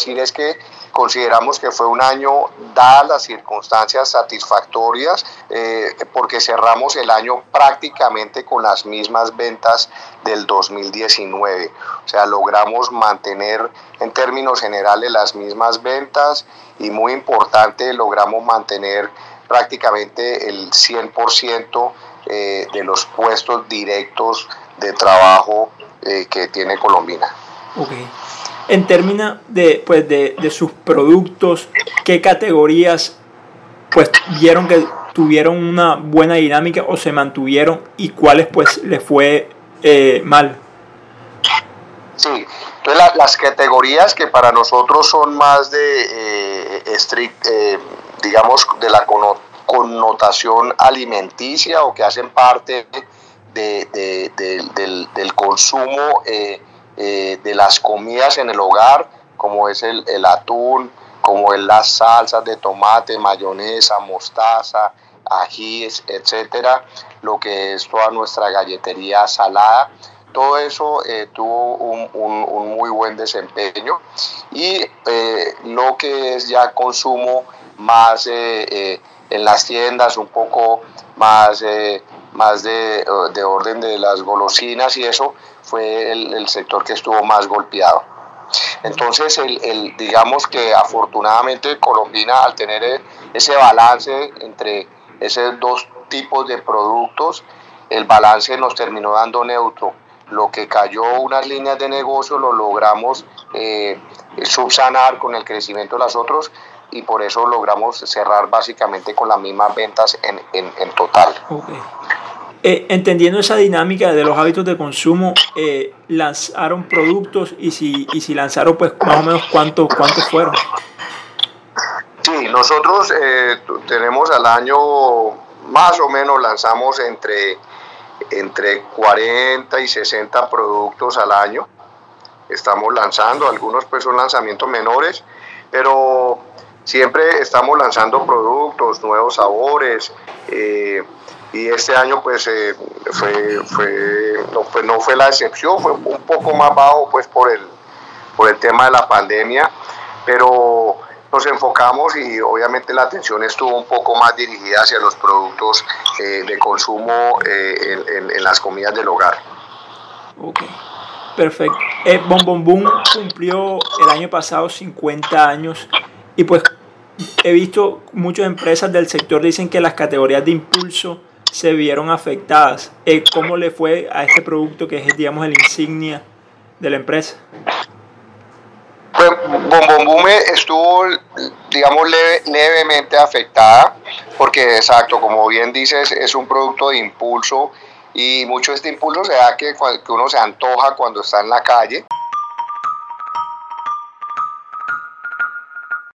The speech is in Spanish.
decir es que consideramos que fue un año, dadas las circunstancias satisfactorias, eh, porque cerramos el año prácticamente con las mismas ventas del 2019. O sea, logramos mantener en términos generales las mismas ventas y muy importante, logramos mantener prácticamente el 100% eh, de los puestos directos de trabajo eh, que tiene Colombina. Okay. En términos de, pues, de, de, sus productos, ¿qué categorías pues, vieron que tuvieron una buena dinámica o se mantuvieron y cuáles pues les fue eh, mal? Sí, entonces las categorías que para nosotros son más de eh, strict, eh, digamos, de la connotación alimenticia o que hacen parte de, de, de, del, del, consumo eh, de las comidas en el hogar, como es el, el atún, como es las salsas de tomate, mayonesa, mostaza, ajíes, etcétera, lo que es toda nuestra galletería salada. Todo eso eh, tuvo un, un, muy buen desempeño y eh, lo que es ya consumo más en las tiendas, un poco más, más de, de, orden de las golosinas y eso fue el, el sector que estuvo más golpeado. Entonces, el, el, digamos que afortunadamente Colombina, al tener ese balance entre esos dos tipos de productos, el balance nos terminó dando neutro. Lo que cayó unas líneas de negocio lo logramos eh, subsanar con el crecimiento de las otras y por eso logramos cerrar básicamente con las mismas ventas en, en, en total. Eh, entendiendo esa dinámica de los hábitos de consumo, eh, lanzaron productos y si, y si lanzaron, pues más o menos cuántos cuántos fueron. Sí, nosotros eh, tenemos al año más o menos lanzamos entre, entre 40 y 60 productos al año. Estamos lanzando, algunos pues son lanzamientos menores, pero siempre estamos lanzando productos, nuevos sabores. Eh, y este año pues, eh, fue, fue, no, pues no fue la excepción, fue un poco más bajo pues por el, por el tema de la pandemia, pero nos enfocamos y obviamente la atención estuvo un poco más dirigida hacia los productos eh, de consumo eh, en, en, en, las comidas del hogar. Ok, perfecto. Eh, Bon Bon Boom cumplió el año pasado 50 años y pues he visto muchas empresas del sector dicen que las categorías de impulso se vieron afectadas. Eh, ¿Cómo le fue a este producto que es, digamos, el insignia de la empresa? Pues Bombombume estuvo, digamos, leve, levemente afectada, porque exacto, como bien dices, es un producto de impulso y mucho de este impulso se da que, que uno se antoja cuando está en la calle